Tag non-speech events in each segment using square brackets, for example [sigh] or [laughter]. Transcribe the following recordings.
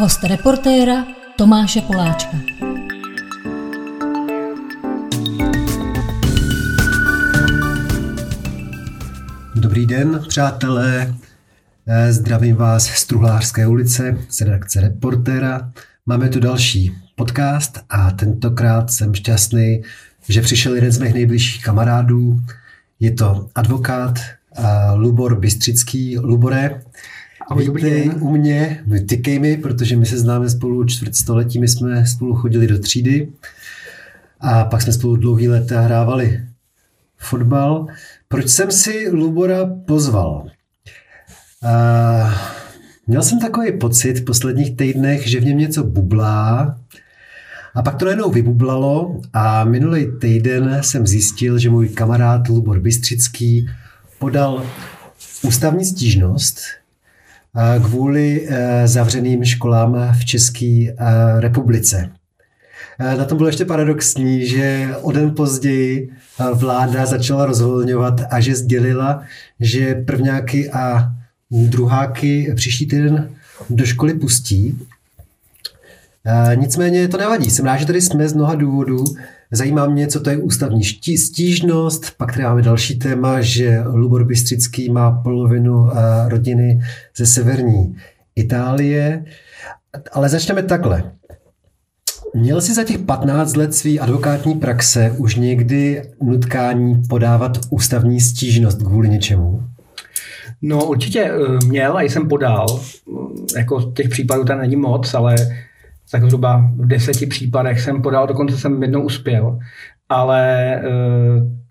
Host reportéra Tomáše Poláčka. Dobrý den, přátelé. Eh, zdravím vás z Truhlářské ulice, z redakce Reportéra. Máme tu další podcast a tentokrát jsem šťastný, že přišel jeden z mých nejbližších kamarádů. Je to advokát eh, Lubor Bystřický. Lubore, Ahoj, dobrý vítej den. u mě, vytykej mi, protože my se známe spolu čtvrtstoletí, my jsme spolu chodili do třídy a pak jsme spolu dlouhý léta hrávali fotbal. Proč jsem si Lubora pozval? Uh, měl jsem takový pocit v posledních týdnech, že v něm něco bublá a pak to najednou vybublalo a minulý týden jsem zjistil, že můj kamarád Lubor Bystřický podal ústavní stížnost kvůli eh, zavřeným školám v České eh, republice. Eh, Na tom bylo ještě paradoxní, že o den později eh, vláda začala rozvolňovat a že sdělila, že prvňáky a druháky příští týden do školy pustí. Eh, Nicméně to nevadí. Jsem rád, že tady jsme z mnoha důvodů. Zajímá mě, co to je ústavní stížnost. Pak tady máme další téma, že Lubor Bystřický má polovinu eh, rodiny ze severní Itálie. Ale začneme takhle. Měl jsi za těch 15 let svý advokátní praxe už někdy nutkání podávat ústavní stížnost kvůli něčemu? No určitě eh, měl a jsem podal. Jako těch případů tam není moc, ale tak zhruba v deseti případech jsem podal, dokonce jsem jednou uspěl. Ale eh,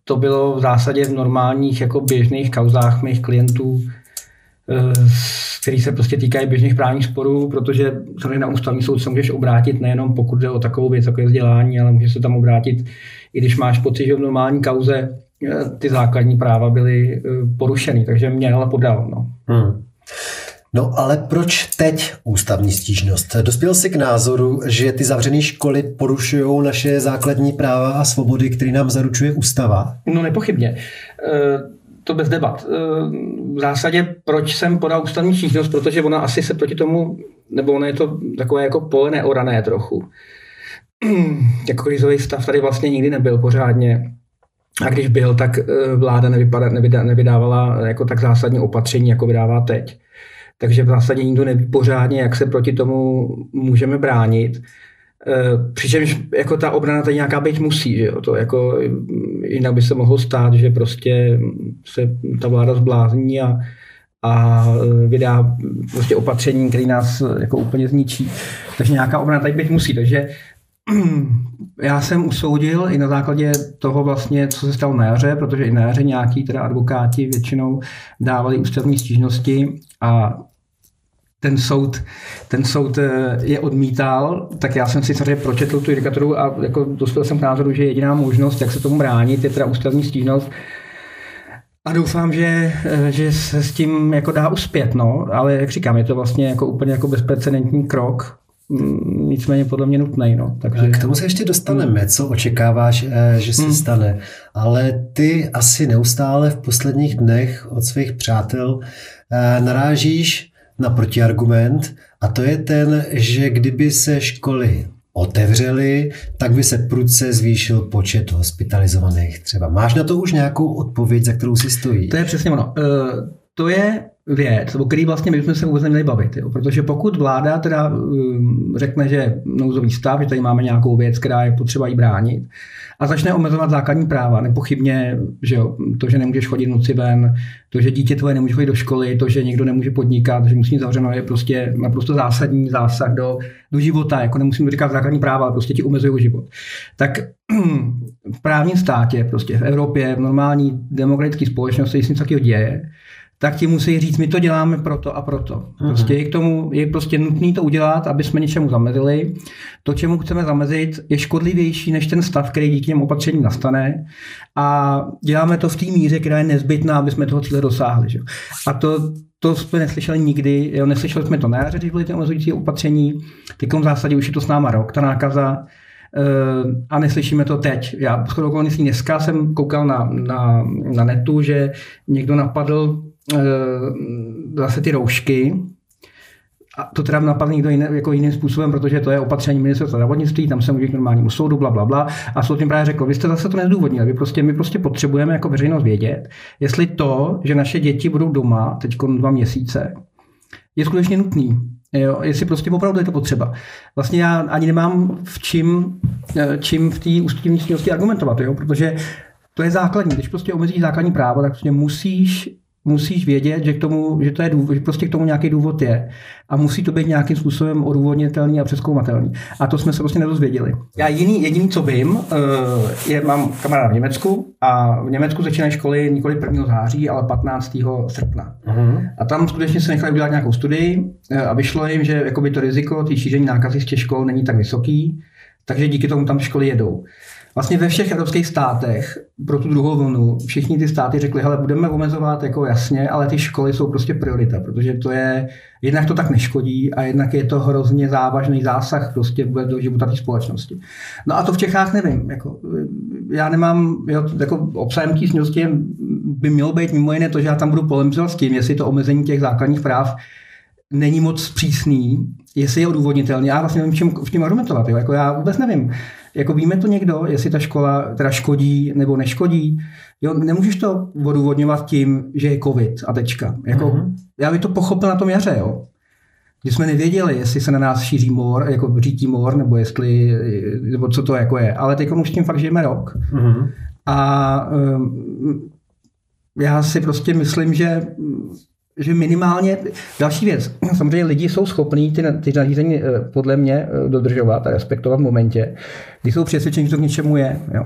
to bylo v zásadě v normálních jako běžných kauzách mých klientů, eh, který se prostě týkají běžných právních sporů, protože samozřejmě na ústavní soud se můžeš obrátit nejenom pokud jde o takovou věc, jako je vzdělání, ale můžeš se tam obrátit, i když máš pocit, že v normální kauze eh, ty základní práva byly porušeny, takže měl a podal. No. Hmm. No ale proč teď ústavní stížnost? Dospěl jsi k názoru, že ty zavřené školy porušují naše základní práva a svobody, které nám zaručuje ústava? No nepochybně. Eh, To bez debat. Eh, V zásadě, proč jsem podal ústavní stížnost, protože ona asi se proti tomu, nebo ono je to takové jako pole neorané trochu. [clears throat] jako krizový stav tady vlastně nikdy nebyl pořádně. A když byl, tak eh, vláda nevypada, nevydá, nevydávala jako tak zásadní opatření, jako vydává teď. Takže v zásadě nikdo neví pořádně, jak se proti tomu můžeme bránit. Eh, Přičemž jako ta obrana tady nějaká být musí, že jo? To jako, mm, jinak by se mohlo stát, že prostě se ta vláda zblázní a, a eh, vydá prostě opatření, které nás eh, jako úplně zničí. Takže nějaká obrana tady být musí. Takže [clears throat] já jsem usoudil i na základě toho vlastně, co se stalo na jaře, protože i na jaře nějaký teda advokáti většinou dávali ústavní stížnosti a ten soud, ten soud eh, je odmítal, tak já jsem si samozřejmě pročetl tu judikaturu a jako dospěl jsem k názoru, že jediná možnost, jak se tomu bránit, je teda ústavní stížnost. A doufám, že, eh, že se s tím jako dá uspět, no, ale jak říkám, je to vlastně jako úplně jako bezprecedentní krok, Mm, nicméně podle mě nutný, no. Takže... K tomu se ještě dostaneme, co očekáváš, eh, že se Hmm. stane. Ale ty asi neustále v posledních dnech od svých přátel narážíš na protiargument a to je ten, že kdyby se školy otevřely, tak by se prudce zvýšil počet hospitalizovaných třeba. Máš na to už nějakou odpověď, za kterou si stojí? To je přesně ono. Eh, To je věc, o který vlastně my bychom se vůbec neměli bavit. Jo? Protože pokud vláda teda um, řekne, že nouzový stav, že tady máme nějakou věc, která je potřeba jí bránit, a začne omezovat základní práva, nepochybně, že jo, to, že nemůžeš chodit noci ven, to, že dítě tvoje nemůže chodit do školy, to, že někdo nemůže podnikat, že musí zavřeno, je prostě naprosto zásadní zásah do, do života, jako nemusím říkat základní práva, ale prostě ti omezují život. Tak v právním státě, prostě v Evropě, v normální demokratické společnosti, jestli něco takového děje, tak ti musí říct, my to děláme proto a proto. Prostě je k tomu, je prostě nutné to udělat, aby jsme něčemu zamezili. To, čemu chceme zamezit, je škodlivější než ten stav, který díky těm opatřením nastane. A děláme to v té míře, která je nezbytná, aby jsme toho cíle dosáhli. Že? A to, to jsme neslyšeli nikdy, jo, neslyšeli jsme to na jaře, když byly ty omezující opatření, teď v zásadě už je to s náma rok, ta nákaza, Uh, a neslyšíme to teď. Já shodou okolností dneska jsem koukal na, na, na netu, že někdo napadl zase ty roušky a to teda napadne někdo jiný, jako jiným způsobem, protože to je opatření ministerstva zdravotnictví, tam se může k normálnímu soudu, bla, bla, bla. A soud tím právě řekl, vy jste zase to nezdůvodnili, vy prostě, my prostě potřebujeme jako veřejnost vědět, jestli to, že naše děti budou doma teď dva měsíce, je skutečně nutný. Jo, jestli prostě opravdu je to potřeba. Vlastně já ani nemám v čím, eh, čím v té ústavní argumentovat, jo, protože to je základní. Když prostě omezíš základní právo, tak prostě musíš musíš vědět, že, k tomu, že, to je důvod, že prostě k tomu nějaký důvod je. A musí to být nějakým způsobem odůvodnitelný a přeskoumatelný. A to jsme se prostě nedozvěděli. Já jiný, jediný, co vím, eh, je, mám kamaráda v Německu a v Německu začínají školy nikoli 1. září, ale 15. srpna. Uh-huh. A tam skutečně se nechali udělat nějakou studii eh, a vyšlo jim, že jakoby to riziko ty šíření nákazy z těch škol není tak vysoký, takže díky tomu tam školy jedou. Vlastně ve všech evropských státech pro tu druhou vlnu všichni ty státy řekli, hele, budeme omezovat jako jasně, ale ty školy jsou prostě priorita, protože to je, jednak to tak neškodí a jednak je to hrozně závažný zásah prostě do života té společnosti. No a to v Čechách nevím. Jako, já nemám, jo, jako obsahem té sněnosti by mělo být mimo jiné to, že já tam budu polemizovat s tím, jestli to omezení těch základních práv není moc přísný, jestli je odůvodnitelný. Já vlastně nevím, čím, v tím argumentovat. Jo. Jako já vůbec nevím. Jako víme to někdo, jestli ta škola teda škodí nebo neškodí. Jo, nemůžeš to odůvodňovat tím, že je covid a tečka. Jako, mm-hmm. Já bych to pochopil na tom jaře, jo. Když jsme nevěděli, jestli se na nás šíří mor, jako řítí mor, nebo jestli, nebo co to jako je. Ale teď už tím fakt žijeme rok. Mm-hmm. A um, já si prostě myslím, že že minimálně, další věc, samozřejmě lidi jsou schopní ty, ty nařízení eh, podle mě eh, dodržovat a respektovat v momentě, kdy jsou přesvědčeni, že to k něčemu je. Jo.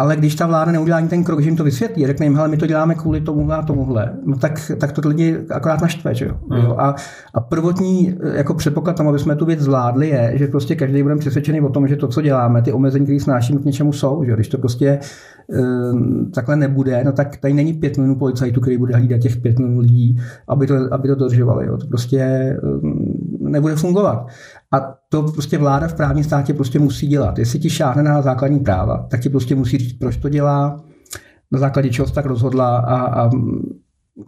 Ale když ta vláda neudělá ani ten krok, že jim to vysvětlí, řekne jim, hele, my to děláme kvůli tomu a tomuhle, no tak, tak to lidi akorát naštve. Že jo? Hmm. jo? A, a prvotní jako předpoklad tam, aby jsme tu věc zvládli, je, že prostě každý bude přesvědčený o tom, že to, co děláme, ty omezení, které snášíme, k něčemu jsou. Že? Když to prostě uh, takhle nebude, no tak tady není pět minut policajtů, který bude hlídat těch pět minut lidí, aby to, aby to dodržovali. Jo? To prostě um, nebude fungovat. A to prostě vláda v právním státě prostě musí dělat. Jestli ti šáhne na základní práva, tak ti prostě musí říct, proč to dělá, na základě čeho tak rozhodla a, a,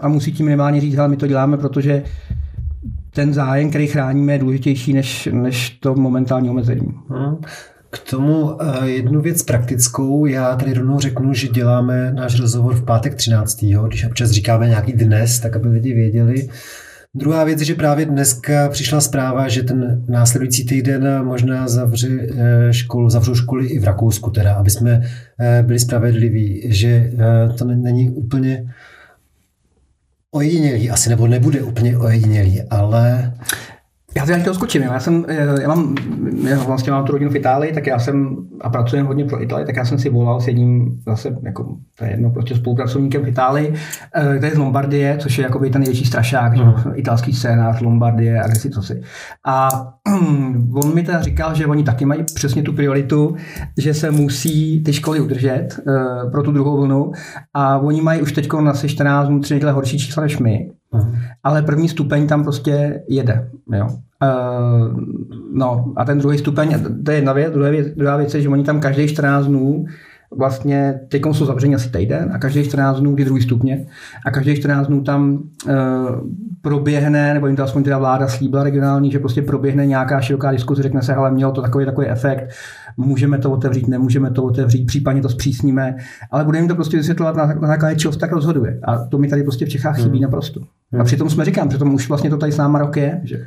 a musí ti minimálně říct, ale my to děláme, protože ten zájem, který chráníme, je důležitější než, než to momentální omezení. Hmm. K tomu eh, jednu věc praktickou. Já tady rovnou řeknu, že děláme náš rozhovor v pátek 13. Když občas říkáme nějaký dnes, tak aby lidi věděli, Druhá věc je, že právě dneska přišla zpráva, že ten následující týden možná zavře eh, školu, zavřou školy i v Rakousku, teda, aby jsme eh, byli spravedliví, že eh, to není úplně ojedinělý, asi nebo nebude úplně ojedinělý, ale já to to skočím. Já, jsem, já mám, já vlastně mám tu rodinu v Itálii, tak já jsem, a pracuji hodně pro Itálii, tak já jsem si volal s jedním, zase, jako, to je jedno, prostě spolupracovníkem v Itálii, eh, který je z Lombardie, což je jakoby ten největší strašák, mm. že, italský scénář, Lombardie a si to si. A on mi teda říkal, že oni taky mají přesně tu prioritu, že se musí ty školy udržet uh, pro tu druhou vlnu a oni mají už teď na 14 dnů tři horší čísla než my. Uh-huh. Ale první stupeň tam prostě jede. Jo. Uh, no a ten druhý stupeň, to je jedna věc, druhá věc, druhá věc je, že oni tam každý 14 dnů vlastně, teď jsou zavření asi týden a každý 14 dnů ty druhý stupně a každý 14 dnů tam uh, proběhne, nebo jim to aspoň teda vláda slíbila regionální, že prostě proběhne nějaká široká diskuze, řekne se, ale mělo to takový takový efekt, můžeme to otevřít, nemůžeme to otevřít, případně to zpřísníme, ale budeme jim to prostě vysvětlovat na, na základě čeho tak rozhoduje. A to mi tady prostě v Čechách chybí hmm. naprosto. Hmm. A přitom jsme říkám, přitom už vlastně to tady s náma rok je. Že?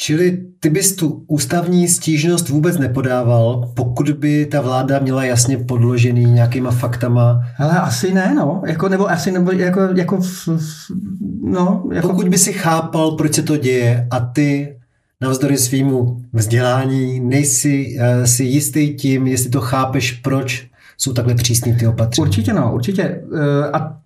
Čili ty bys tu ústavní stížnost vůbec nepodával, pokud by ta vláda měla jasně podložený nějakýma faktama? Ale asi ne, no. Jako, nebo asi nebo jako, jako, no, jako... Pokud by si chápal, proč se to děje a ty navzdory svýmu vzdělání nejsi uh, si jistý tím, jestli to chápeš, proč jsou takhle přísný ty opatření. Určitě no, určitě. Uh, a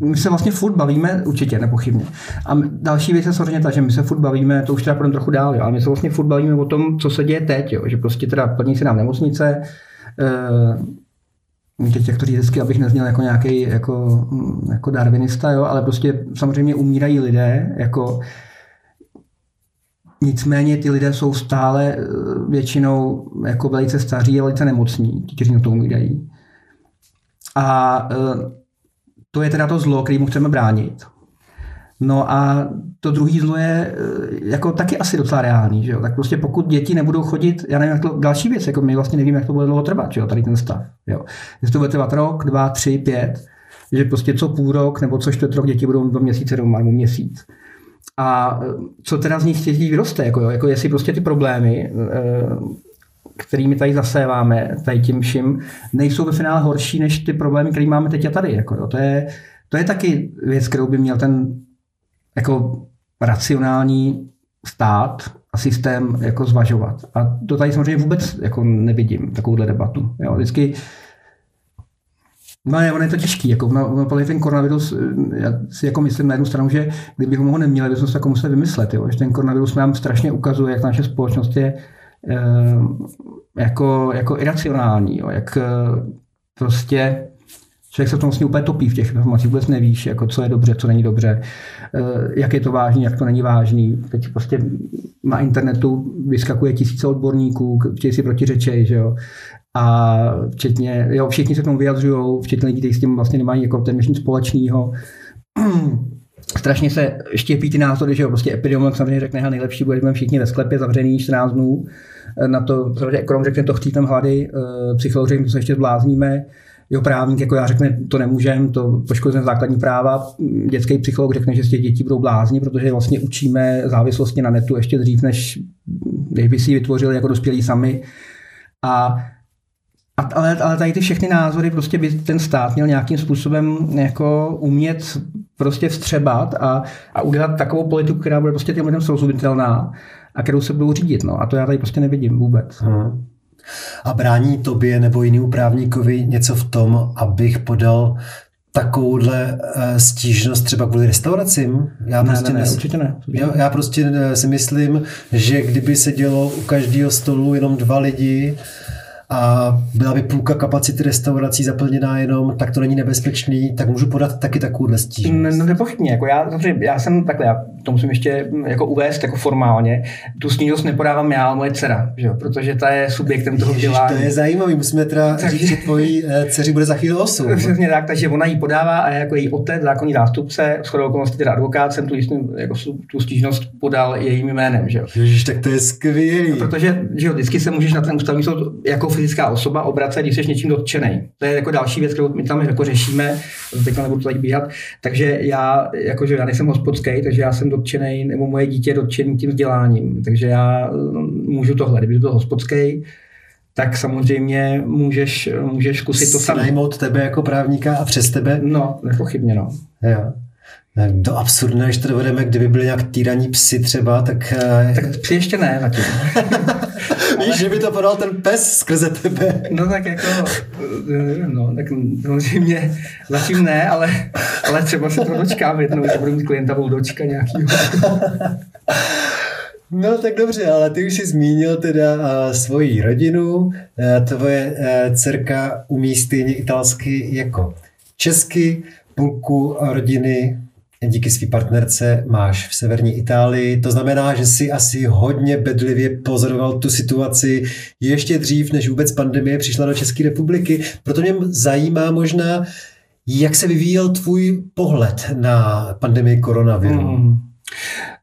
my se vlastně furt bavíme, určitě, nepochybně. A další věc je samozřejmě ta, že my se furt bavíme, to už teda půjdeme trochu dál, jo, ale my se vlastně furt bavíme o tom, co se děje teď, jo, že prostě teda plní se nám nemocnice, uh, teď jak to říct hezky, abych nezněl jako nějaký jako, jako darwinista, jo, ale prostě samozřejmě umírají lidé, jako Nicméně ty lidé jsou stále eh, většinou jako velice staří a velice nemocní, ti, kteří na to umírají. A eh, to je teda to zlo, kterému chceme bránit. No a to druhý zlo je eh, jako taky asi docela reálný, že jo? Tak prostě pokud děti nebudou chodit, já nevím, jak to, další věc, jako my vlastně nevíme, jak to bude dlouho trvat, že jo, tady ten stav, jo. Jestli to bude trvat rok, dva, tři, pět, že prostě co půl rok nebo co čtvrt rok děti budou do měsíce doma nebo měsíc. A eh, co teda z nich dětí vyroste, jako, jo? jako jestli prostě ty problémy, eh, kterými tady zaséváme, tady tím vším, nejsou ve finále horší než ty problémy, které máme teď a tady. Jako, jo? To, je, to je taky věc, kterou by měl ten jako racionální stát a systém jako zvažovat. A to tady samozřejmě vůbec jako nevidím, takovouhle debatu. Jo? Vždycky No, je, ono je to těžký. Jako, no, no, ten koronavirus, já si jako myslím na jednu stranu, že kdybychom ho neměli, bychom se jako museli vymyslet. Jo? Že ten koronavirus nám strašně ukazuje, jak naše společnost je e, jako, jako iracionální. Jo? Jak e, prostě Člověk se v tom vlastně úplně topí v těch informacích, vůbec nevíš, jako co je dobře, co není dobře, eh, jak je to vážný, jak to není vážný. Teď prostě na internetu vyskakuje tisíce odborníků, kteří si protiřečejí, že jo. A včetně, jo, všichni se k tomu vyjadřují, včetně lidí, kteří s tím vlastně nemají jako téměř nic společného. [clears throat] Strašně se štěpí ty názory, že jo, prostě epidemiolog samozřejmě řekne, že nejlepší bude, budeme všichni ve sklepě zavřený 14 dnů. Na to, protože ekonom řekne, to chcítem hlady, eh, psycholog řekne, to se ještě zblázníme jeho právník jako já řekne, to nemůžeme, to poškozujeme základní práva. Dětský psycholog řekne, že z těch dětí budou blázni, protože vlastně učíme závislosti na netu ještě dřív, než, než by si ji vytvořili jako dospělí sami. A a, ale, ale tady ty všechny názory prostě by ten stát měl nějakým způsobem jako umět prostě vstřebat a, a udělat takovou politiku, která bude prostě těm lidem srozumitelná a kterou se budou řídit. No. A to já tady prostě nevidím vůbec. Hmm. A brání tobě nebo jinému právníkovi něco v tom, abych podal takovouhle eh, stížnost třeba kvůli restauracím? Já ne, prostě ne, ne, určitě ne. Já, já prostě eh, si myslím, že kdyby se dělo u každého stolu jenom dva lidi, a byla by půlka kapacity restaurací zaplněná jenom, tak to není nebezpečný, tak můžu podat taky takovou stížnost. No, nepochybně, jako já, já jsem takhle, já to musím ještě mm, jako uvést jako formálně, tu stížnost nepodávám já, ale moje dcera, že jo, protože ta je subjektem toho vzdělání. To je zajímavý, musíme teda takže, říct, že tvojí eh, dceři bude za chvíli 8. Přesně tak, takže ona ji podává a jako její otec, zákonní zástupce, shodou okolností teda advokát, jsem tu, jako, tu stížnost podal jejím jménem, že jo. Ježiš, tak to je skvělý. No, protože, že jo, vždycky se můžeš na ten ústavní soud jako fyzická osoba obracet, když jsi něčím dotčený. To je jako další věc, kterou my tam jako řešíme, teď nebudu tady bíhat. Takže já, jakože já nejsem hospodský, takže já jsem dotčený, nebo moje dítě je dotčený tím vzděláním. Takže já mm, můžu tohle, kdyby to byl hospodský, tak samozřejmě můžeš, můžeš zkusit to samé. Najmout tebe jako právníka a přes tebe? No, nepochybně, no. Jo. Do absurdné, že to dovedeme, kdyby byly nějak týraní psy třeba, tak... Eh, tak psy ještě ne zatím. [laughs] Víš, ale... že by to podal ten pes skrze tebe. No tak jako, nevím, no, tak samozřejmě zatím ne, ale, ale třeba se to dočkám jednou, že budu mít klienta dočka nějakýho. [laughs] No tak dobře, ale ty už jsi zmínil teda uh, svoji rodinu. Uh, tvoje uh, dcerka umí stejně italsky jako česky, půlku rodiny díky své partnerce máš v severní Itálii. To znamená, že si asi hodně bedlivě pozoroval tu situaci ještě dřív, než vůbec pandemie přišla do České republiky. Proto mě zajímá možná, jak se vyvíjel tvůj pohled na pandemii koronaviru. Hmm.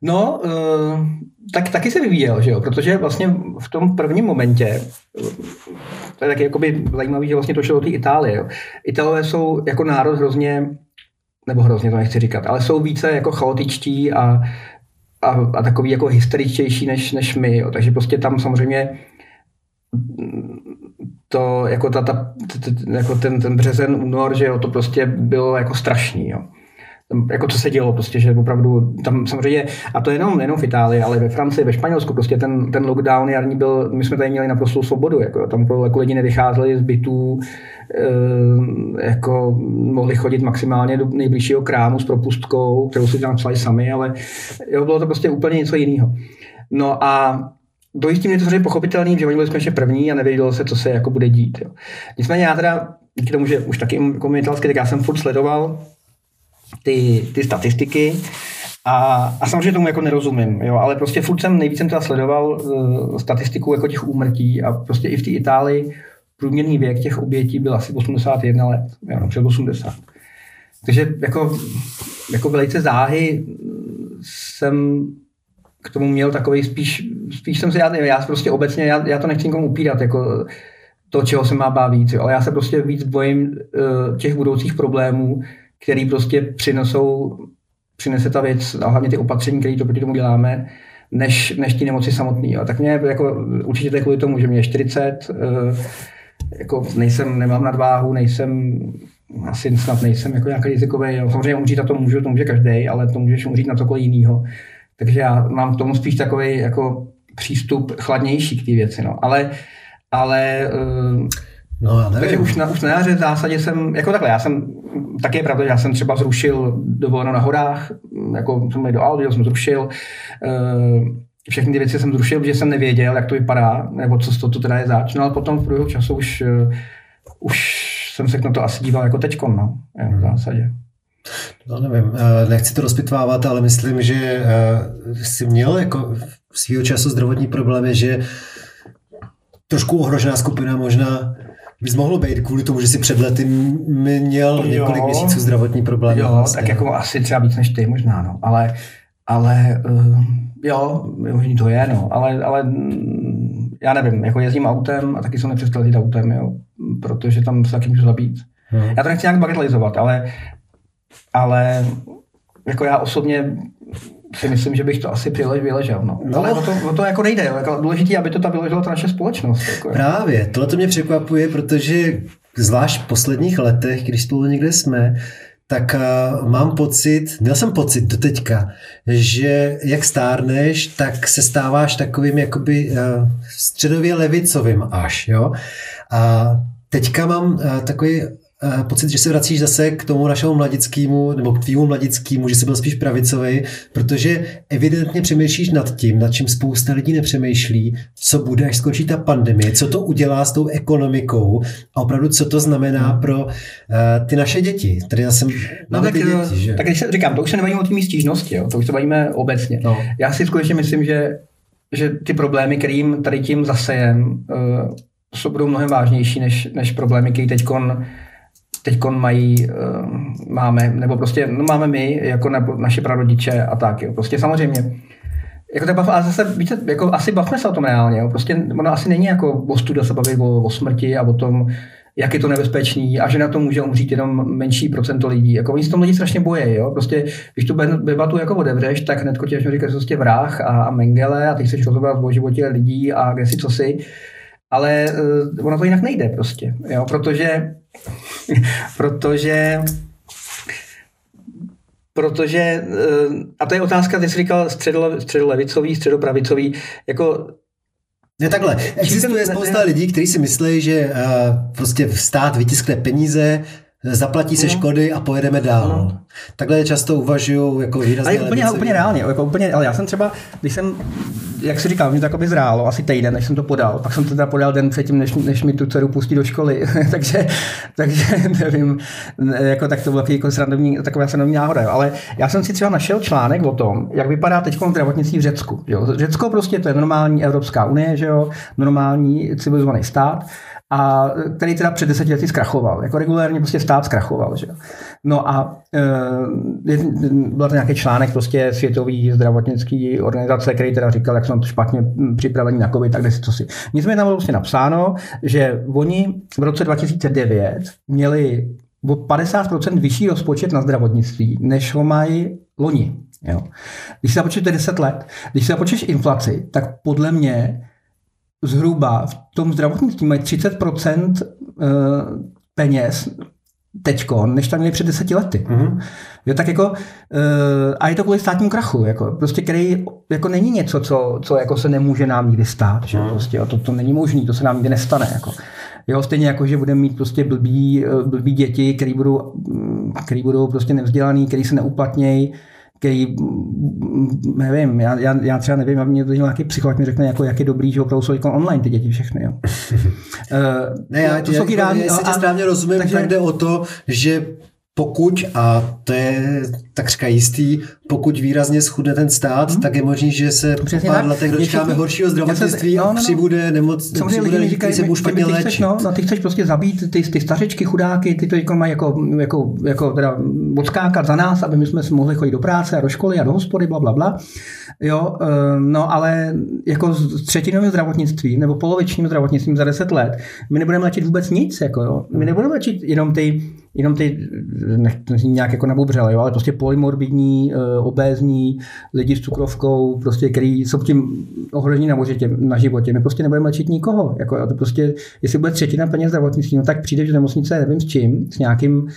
No, uh, tak taky se vyvíjel, že jo? protože vlastně v tom prvním momentě, to je taky jakoby zajímavé, že vlastně to šlo do té Itálie. Jo? Italové jsou jako národ hrozně nebo hrozně to nechci říkat, ale jsou více jako chaotičtí a, a, a takový jako hysteričtější než, než my. Jo. Takže prostě tam samozřejmě to, jako, ta, ta, jako ten, ten březen, únor, že jo, to prostě bylo jako strašný. Jo jako co se dělo, prostě, že opravdu tam samozřejmě, a to jenom, jenom v Itálii, ale ve Francii, ve Španělsku, prostě ten, ten lockdown jarní byl, my jsme tady měli naprostou svobodu, jako, tam jako lidi nevycházeli z bytů, e, jako mohli chodit maximálně do nejbližšího krámu s propustkou, kterou si tam psali sami, ale jo, bylo to prostě úplně něco jiného. No a do jistým je to samozřejmě pochopitelný, že oni byli jsme ještě první a nevědělo se, co se jako bude dít. Jo. Nicméně já teda, díky tomu, že už taky jako italsky, tak já jsem furt sledoval ty, ty statistiky a, a samozřejmě tomu jako nerozumím, jo, ale prostě furt jsem nejvíc jsem teda sledoval uh, statistiku jako těch úmrtí a prostě i v té Itálii průměrný věk těch obětí byl asi 81 let, jo, no, před 80. takže jako, jako velice záhy jsem k tomu měl takový spíš, spíš jsem se, já, já prostě obecně, já, já to nechci nikomu upírat, jako to, čeho se má bát víc, ale já se prostě víc bojím uh, těch budoucích problémů, který prostě přinesou, přinese ta věc a hlavně ty opatření, které to proti tomu děláme, než, než ty nemoci samotný. A tak mě jako, určitě to je kvůli tomu, že mě je 40, uh, jako nejsem, nemám nadváhu, nejsem asi snad nejsem jako nějaký rizikový. Samozřejmě umřít na to můžu, to může každý, ale to můžeš umřít na cokoliv jiného. Takže já mám k tomu spíš takový jako přístup chladnější k té věci. No. Ale, ale uh, No, já nevím. Takže už na, už na jaře v zásadě jsem, jako takhle, já jsem, taky je pravda, že já jsem třeba zrušil dovolenou na horách, jako jsem do Aldi, jsem zrušil, uh, všechny ty věci jsem zrušil, protože jsem nevěděl, jak to vypadá, nebo co to, to teda je zač, no ale potom v průběhu času už, uh, už jsem se na to asi díval jako teďkon, no, v zásadě. No nevím, nechci to rozpitvávat, ale myslím, že jsi měl jako svýho času zdravotní problémy, že trošku ohrožená skupina možná bys mohlo být kvůli tomu, že si před lety měl několik jo, měsíců zdravotní problémy. Jo, vlastně. tak jako asi třeba víc než ty možná, no. Ale, ale uh, jo, možný to je, no. Ale, ale mm, já nevím, jako jezdím autem a taky jsem nepřestal jezdit autem, jo. Protože tam se taky můžu zabít. Hmm. Já to nechci nějak bagatelizovat, ale, ale jako já osobně si myslím, že bych to asi přilež vyležel. No. no. Ale o to, o to jako nejde. Jako důležité, aby to ta vyležela ta naše společnost. Jako. Právě, tohle to mě překvapuje, protože zvlášť v posledních letech, když spolu někde jsme, tak uh, mám pocit, měl jsem pocit do teďka, že jak stárneš, tak se stáváš takovým jakoby uh, středově levicovým až, jo. A teďka mám uh, takový pocit, že se vracíš zase k tomu našemu mladickému, nebo k tvýmu mladickému, že jsi byl spíš pravicový, protože evidentně přemýšlíš nad tím, nad čím spousta lidí nepřemýšlí, co bude, až skončí ta pandemie, co to udělá s tou ekonomikou a opravdu, co to znamená pro uh, ty naše děti. Tady zase no, tak, ty děti, eh, že? tak když se, říkám, to už se nebavíme o té stížnosti, jo? to už se bavíme obecně. No. Já si skutečně myslím, že, že ty problémy, kterým tady tím zasejem, uh, jsou budou mnohem vážnější než, než problémy, které teď teď mají, uh, máme, nebo prostě no máme my, jako nebo naše prarodiče a tak. Jo. Prostě samozřejmě jako bav, ale zase víte, jako asi bavme se o tom reálně. Jo. Prostě ono asi není jako o studia se bavit o, o smrti a o tom, jak je to nebezpečný a že na to může umřít jenom menší procento lidí. Jako oni se tom lidi strašně bojí. Jo? Prostě, když tu debatu jako otevřeš, tak hned tě říkáš, že prostě vrah a, a mengele a ty chceš rozhodovat o životě lidí a kde si co si. Ale uh, ono to jinak nejde prostě. Jo? Protože [laughs] protože protože, eh, a to je otázka, ty jsi říkal středole, středolevicový, středopravicový, jako ne takhle, existuje spousta lidí, kteří si myslí, že uh, prostě stát vytiskne peníze, zaplatí se no. škody a pojedeme dál. No. Takhle často uvažují jako výrazně. Ale úplně, úplně reálně, jako úplně, ale já jsem třeba, když jsem jak si říkal, mě to by zrálo asi týden, než jsem to podal. Pak jsem to teda podal den předtím, než, než mi tu dceru pustí do školy. [laughs] takže, takže nevím, jako tak to bylo jako srandovní, taková srandovní náhoda. Ale já jsem si třeba našel článek o tom, jak vypadá teď zdravotnictví v Řecku. Jo. Řecko prostě to je normální Evropská unie, že jo? normální civilizovaný stát a který teda před deseti lety zkrachoval. Jako regulérně prostě stát zkrachoval. Že? No a e, byl to nějaký článek prostě světový zdravotnický organizace, který teda říkal, jak jsou to špatně připravení na COVID, tak si to si. Nicméně tam bylo prostě napsáno, že oni v roce 2009 měli o 50% vyšší rozpočet na zdravotnictví, než ho mají loni. Jo. Když se započtete 10 let, když se započteš inflaci, tak podle mě zhruba v tom zdravotnictví mají 30% eh, peněz teďko, než tam měli před deseti lety. Mm-hmm. Jo, tak jako, uh, a je to kvůli státnímu krachu, jako, prostě, který jako není něco, co, co jako se nemůže nám nikdy stát. Že? Mm. Prostě, jo, to, to není možné, to se nám nikdy nestane. Jako. Jo, stejně jako, že budeme mít prostě blbý, eh, blbý děti, který budou, mm, který budou prostě nevzdělaný, který se neuplatnějí, který, nevím, já, já, já třeba nevím, a mě to nějaký psycholog mi řekne, jako, jak je dobrý, že opravdu jsou jako online ty děti všechny. Jo. uh, [laughs] ne, já, to já, jsou já, já, já si tě správně rozumím, takže, tak jde o to, že pokud, a to je takřka jistý, pokud výrazně schudne ten stát, hmm. tak je možný, že se po pár tak. letech dočkáme všichni, horšího zdravotnictví no, no, no. a přibude nemoc, Samozřejmě přibude lidi, říkají, se špatně ty, chceš, no, no, ty chceš prostě zabít ty, ty stařečky, chudáky, ty to jako mají jako, jako, jako teda odskákat za nás, aby my jsme mohli chodit do práce a do školy a do hospody, bla, bla, bla. Jo, eh, no ale jako s třetinovým zdravotnictvím nebo polovičním zdravotnictvím za 10 let, my nebudeme léčit vůbec nic, jako jo. My nebudeme léčit jenom ty, jenom ty, nechci nějak jako nabubřele, jo, ale prostě polymorbidní, eh, obézní, lidi s cukrovkou, prostě, který jsou tím ohrožení na, životě, na životě. My prostě nebudeme léčit nikoho. Jako, jo, to prostě, jestli bude třetina peněz zdravotnictví, no tak přijde do nemocnice, nevím s čím, s nějakým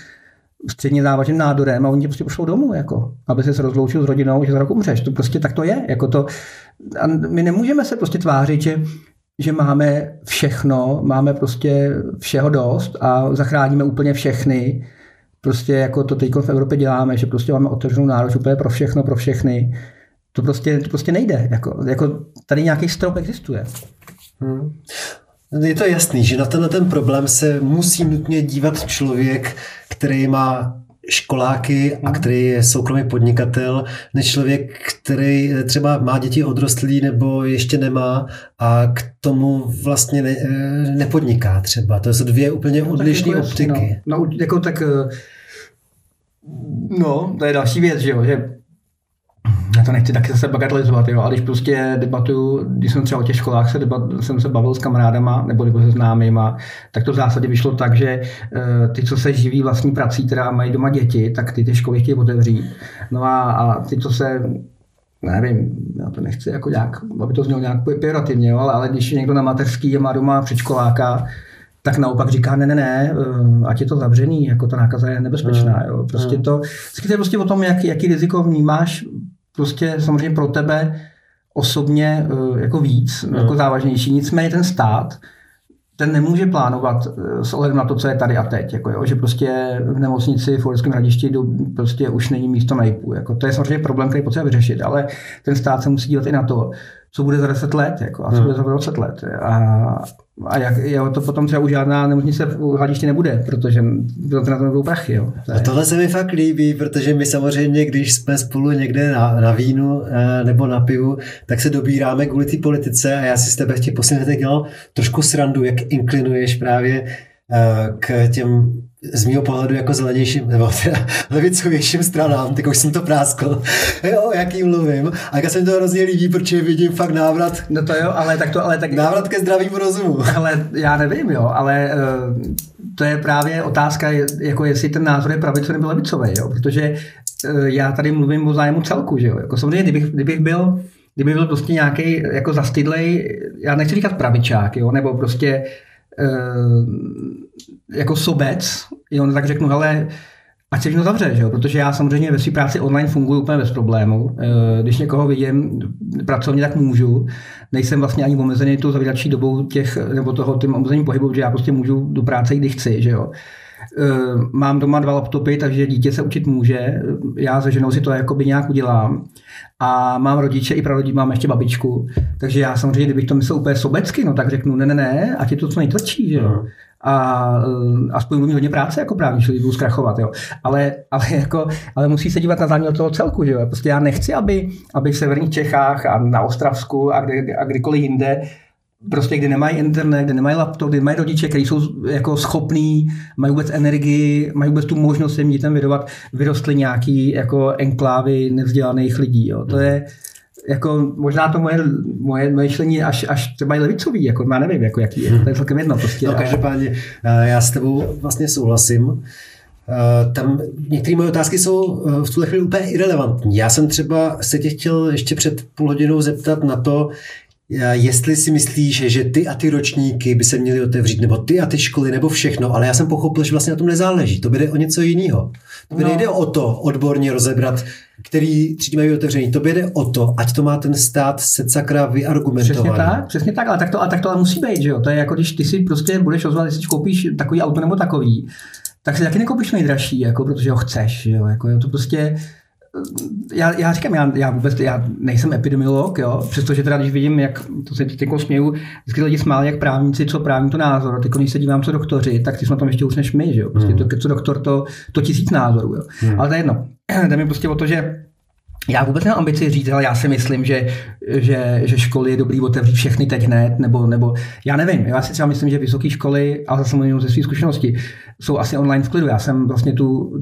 středně závažným nádorem a oni tě prostě pošlou domů, jako, aby se rozloučil s rodinou, že za rok umřeš. To prostě tak to je. Jako to, a my nemůžeme se prostě tvářit, že, že máme všechno, máme prostě všeho dost a zachráníme úplně všechny. Prostě jako to teď v Evropě děláme, že prostě máme otevřenou nároč úplně pro všechno, pro všechny. To prostě, to prostě nejde. Jako, jako tady nějaký strop existuje. Hmm. Je to jasný, že na tenhle ten problém se musí nutně dívat člověk, který má školáky a který je soukromý podnikatel, než člověk, který třeba má děti odrostlý nebo ještě nemá a k tomu vlastně ne, nepodniká třeba. To jsou dvě úplně no, odlišné jako optiky. No, no, jako tak, eh, no, to je další věc, že jo, že já to nechci taky zase bagatelizovat, jo, ale když prostě debatuju, když jsem třeba o těch školách se debat, jsem se bavil s kamarádama nebo, nebo se známýma, tak to v zásadě vyšlo tak, že uh, ty, co se živí vlastní prací, teda mají doma děti, tak ty ty školy chtějí otevřít. No a, a ty, co se nevím, já to nechci jako nějak, aby to znělo nějak pejorativně, jo, ale, ale když někdo na mateřský a má doma předškoláka, tak naopak říká, ne, ne, ne, eh, ať je to zavřený, jako ta nákaza je nebezpečná. Jo. Prostě to, to je prostě o tom, jak, jaký riziko vnímáš prostě samozřejmě pro tebe osobně eh, jako víc, mm. jako závažnější. Nicméně ten stát, ten nemůže plánovat eh, s ohledem na to, co je tady a teď. Jako jo, že prostě v nemocnici v Uherském hradišti prostě už není místo na JIPu. Jako, to je samozřejmě problém, který potřeba vyřešit, ale ten stát se musí dívat i na to, co bude za 10 let jako, a co hmm. bude za 20 let. A, a jak, jo, to potom třeba už žádná nemocnice v hladišti nebude, protože to na to budou prachy. Jo. To a tohle se mi fakt líbí, protože my samozřejmě, když jsme spolu někde na, na vínu eh, nebo na pivu, tak se dobíráme kvůli té politice a já si s tebe v těch posledních dělal trošku srandu, jak inklinuješ právě eh, k těm z mého pohledu jako zelenějším, nebo teda [laughs] levicovějším stranám, tak už jsem to práskl, [laughs] jo, jaký mluvím. A jak se mi to hrozně líbí, protože vidím fakt návrat. No to jo, ale tak to, ale tak... Návrat ke zdravému rozumu. [laughs] Ale já nevím, jo, ale uh, to je právě otázka, jako jestli ten názor je pravicový nebo levicový, jo, protože uh, já tady mluvím o zájmu celku, že jo, jako samozřejmě, kdybych, kdybych byl kdyby byl prostě nějaký jako zastydlej, já nechci říkat pravičák, jo, nebo prostě uh, jako sobec, jo, no tak řeknu, hele, ať se všechno zavře, že jo? protože já samozřejmě ve své práci online funguji úplně bez problému. Eh, když někoho vidím pracovně, tak můžu. Nejsem vlastně ani omezený tou zavíračí dobou těch, nebo toho tím omezeným pohybu, že já prostě můžu do práce, kdy chci. Že jo? Eh, mám doma dva laptopy, takže dítě se učit může. Já se ženou si to jakoby nějak udělám. A mám rodiče i prarodiče, mám ještě babičku. Takže já samozřejmě, kdybych to myslel úplně sobecky, no tak řeknu, ne, ne, ne, ať je to co nejtvrdší, že jo. Uh-huh a uh, aspoň budu mít hodně práce jako právní člověk, budu zkrachovat, jo. Ale, ale, jako, ale musí se dívat na záměr toho celku, že jo. Prostě já nechci, aby, aby v severních Čechách a na Ostravsku a, kdy, a kdykoliv jinde prostě kde nemají internet, kde nemají laptop, kde mají rodiče, kteří jsou jako schopní, mají vůbec energii, mají vůbec tu možnost svým dětem vyrovat, vyrostly nějaký jako enklávy nevzdělaných lidí. Jo. To je, jako možná to moje, moje myšlení až, až třeba i levicový, jako já nevím, jako jaký je, to je celkem jedno. Prostě, no, každopádně eh, já s tebou vlastně souhlasím. Eh, tam některé moje otázky jsou eh, v tuhle chvíli úplně irrelevantní. Já jsem třeba se tě chtěl ještě před půl hodinou zeptat na to, jestli si myslíš, že ty a ty ročníky by se měly otevřít, nebo ty a ty školy, nebo všechno, ale já jsem pochopil, že vlastně na tom nezáleží. To bude o něco jiného. To no. nejde o to odborně rozebrat, který třídy mají otevřený. To jde o to, ať to má ten stát se sakra vyargumentovaný. Přesně tak, přesně tak, ale tak to, ale tak to ale musí být, že jo? To je jako když ty si prostě budeš ozvat, jestli koupíš takový auto nebo takový, tak si taky nekoupíš nejdražší, jako, protože ho chceš, jo? Jako, jo, to prostě já, já říkám, já, já vůbec já nejsem epidemiolog, jo, přestože teda, když vidím, jak to se teď směju, vždycky lidi smáli, jak právníci, co právní to názor. Teď, když se dívám, co doktoři, tak ty jsme tam ještě už než my, že jo. Prostě hmm. to, co doktor, to, to tisíc názorů, jo. Hmm. Ale to je jedno. [clears throat] Jde mi prostě o to, že já vůbec nemám ambici říct, ale já si myslím, že, že, že školy je dobrý otevřít všechny teď hned, nebo, nebo já nevím. Já si třeba myslím, že vysoké školy, ale zase mluvím ze své zkušenosti, jsou asi online v klidu. Já jsem vlastně tu,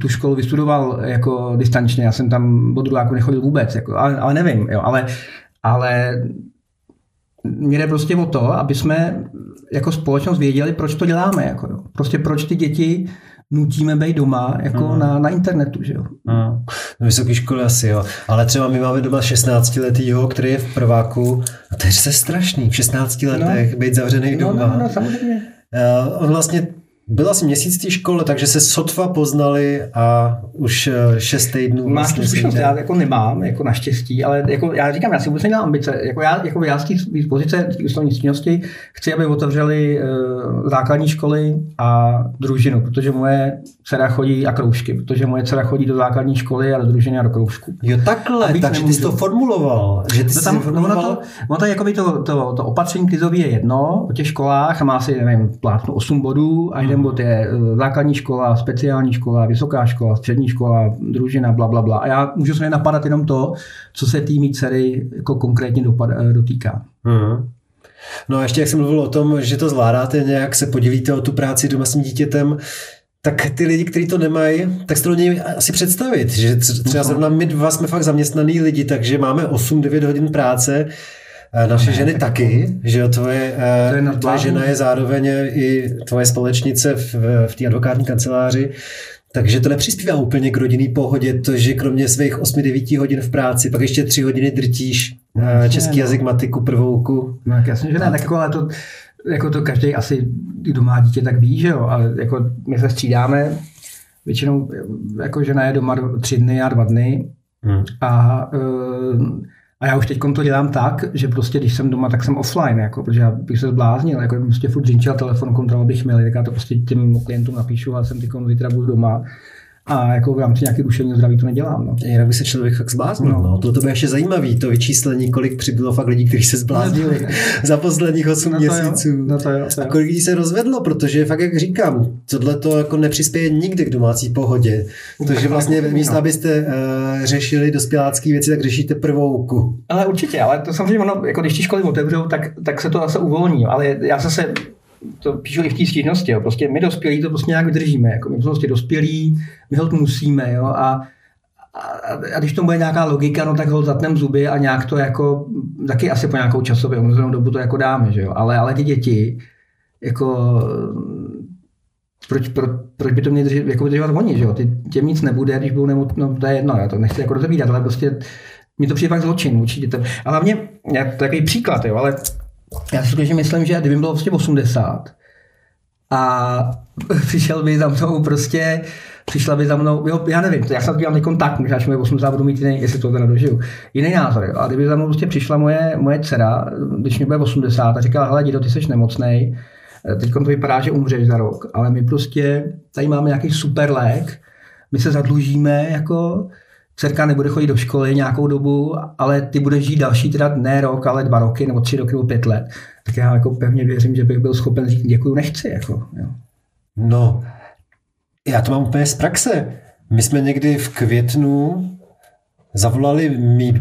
tu školu vystudoval jako distančně, já jsem tam od druháku nechodil vůbec, jako, ale, ale nevím, jo, ale, ale mě jde prostě o to, aby jsme jako společnost věděli, proč to děláme. Jako, jo. Prostě proč ty děti nutíme být doma jako hmm. na, na internetu. Že jo? Hmm. Na vysoké škole asi jo. Ale třeba my máme doma 16 letýho, který je v prváku a to je se strašný. V 16 letech no. být zavřený no, doma. No, no, samozřejmě. Uh, on vlastně byl asi měsíc té škole, takže se sotva poznali a už eh, šest týdnů. Máš vlastně tu zkušenost, já jako nemám, jako naštěstí, ale jako já říkám, já si vůbec nemám ambice. Jako já, jako já z té pozice ústavní činnosti chci, aby otevřeli uh, základní školy a družinu, protože moje dcera chodí a kroužky, protože moje dcera chodí do základní školy a do družiny a do kroužku. Jo, takhle, takže ty jsi to formuloval. Že ty to tam, formuloval... Ono to, ono to, jakoby to, to, to opatření krizový je jedno o těch školách a má si, nevím, plátno 8 bodů a jeden bod je eh, základní škola, speciální škola, vysoká škola, střední škola, družina, bla, bla, bla. A já můžu se napadat jenom to, co se tými dcery jako konkrétně dopad, eh, dotýká. Hmm. No a ještě jak jsem mluvil o tom, že to zvládáte, nějak se podílíte o tu práci doma s tím dítětem, tak ty lidi, kteří to nemají, tak se to něj asi představit, že třeba no. zrovna my dva jsme fakt zaměstnaný lidi, takže máme 8-9 hodin práce, naše ne, ženy taky, že jo, tvoje, to tvoje žena je zároveň i tvoje společnice v, v té advokátní kanceláři, takže to nepřispívá úplně k rodinný pohodě, to, že kromě svých 8-9 hodin v práci, pak ještě 3 hodiny drtíš no, český jazyk, matiku, prvouku. No, jasně, že ne, tak jako, ale to, jako to každý asi, kdo má dítě, tak ví, že jo, ale jako my se střídáme, většinou jako žena je doma tři dny a dva dny hmm. a uh, a já už teď to dělám tak, že prostě když jsem doma, tak jsem offline, jako, protože já bych se zbláznil, jako prostě furt telefon, kontrol bych měl, tak já to prostě těm klientům napíšu, ale jsem teď zítra budu doma a jako v rámci nějaké duševního zdraví to nedělám. No. Jinak by se člověk fakt zbláznil. No. No. To, to by ještě zajímavý, to vyčíslení, kolik přibylo fakt lidí, kteří se zbláznili no, za posledních 8 no měsíců. Jo. No to jo, to jo. A kolik lidí se rozvedlo, protože fakt, jak říkám, tohle to jako nepřispěje nikdy k domácí pohodě. Protože vlastně místo, no. abyste uh, řešili dospělácké věci, tak řešíte prvouku. Ale určitě, ale to samozřejmě ono, jako když ty školy otevřou, tak, tak se to zase uvolní. Ale já zase to píšu i v té stížnosti, jo. prostě my dospělí to prostě nějak vydržíme, jako my prostě dospělí, my ho musíme, jo, a, a, a, když to bude nějaká logika, no tak ho zatneme zuby a nějak to jako, taky asi po nějakou časově omezenou dobu to jako dáme, že jo, ale, ale ty děti, jako proč, pro, proč by to měli držet, jako držet oni, že jo? Ty, těm nic nebude, když budou nemot, no to je jedno, já to nechci jako rozebírat, ale prostě mi to přijde pak zločin určitě. A hlavně, já, to je takový příklad, jo, ale já si skutečně myslím, že kdyby bylo prostě 80 a [laughs] přišel by za mnou prostě, přišla by za mnou, jo, já nevím, já se dělám tak, možná, že moje 80 budu mít jiný, jestli to teda dožiju, jiný názor. Jo. A kdyby za mnou prostě přišla moje, moje dcera, když mi bude 80 a říkala, hele, dědo, ty jsi nemocnej, teď to vypadá, že umřeš za rok, ale my prostě tady máme nějaký super lék, my se zadlužíme jako dcerka nebude chodit do školy nějakou dobu, ale ty budeš žít další teda ne rok, ale dva roky, nebo tři roky, nebo pět let, tak já jako pevně věřím, že bych byl schopen říct děkuju, nechci. Jako, jo. No, já to mám úplně z praxe. My jsme někdy v květnu zavolali mít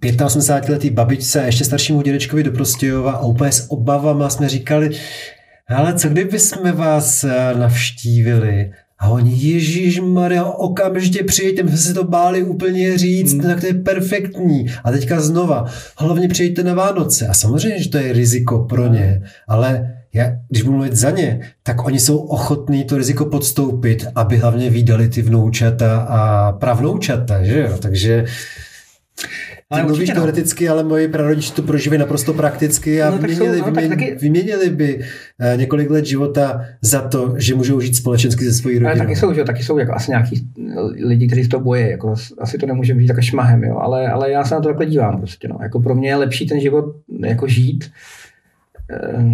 85-letý babičce a ještě staršímu dědečkovi do Prostějova a úplně s obavama jsme říkali, ale co kdyby jsme vás eh, navštívili? A oni, Ježíš Maria, okamžitě přijďte, my jsme se to báli úplně říct, hmm. tak to je perfektní. A teďka znova, hlavně přijďte na Vánoce. A samozřejmě, že to je riziko pro ně, ale já, když budu mluvit za ně, tak oni jsou ochotní to riziko podstoupit, aby hlavně výdali ty vnoučata a pravnoučata, že jo? Takže ale mluvíš no. teoreticky, ale moji prarodiče to prožívají naprosto prakticky a no, vyměnili, jsou, no, vyměn, taky... vyměnili by eh, několik let života za to, že můžou žít společensky ze svojí rodinou. Ale taky jsou, že, taky jsou jako asi nějaký lidi, kteří se to bojí, jako asi to nemůže být tak šmahem, jo, ale, ale já se na to takhle dívám prostě, no. jako pro mě je lepší ten život jako žít, eh,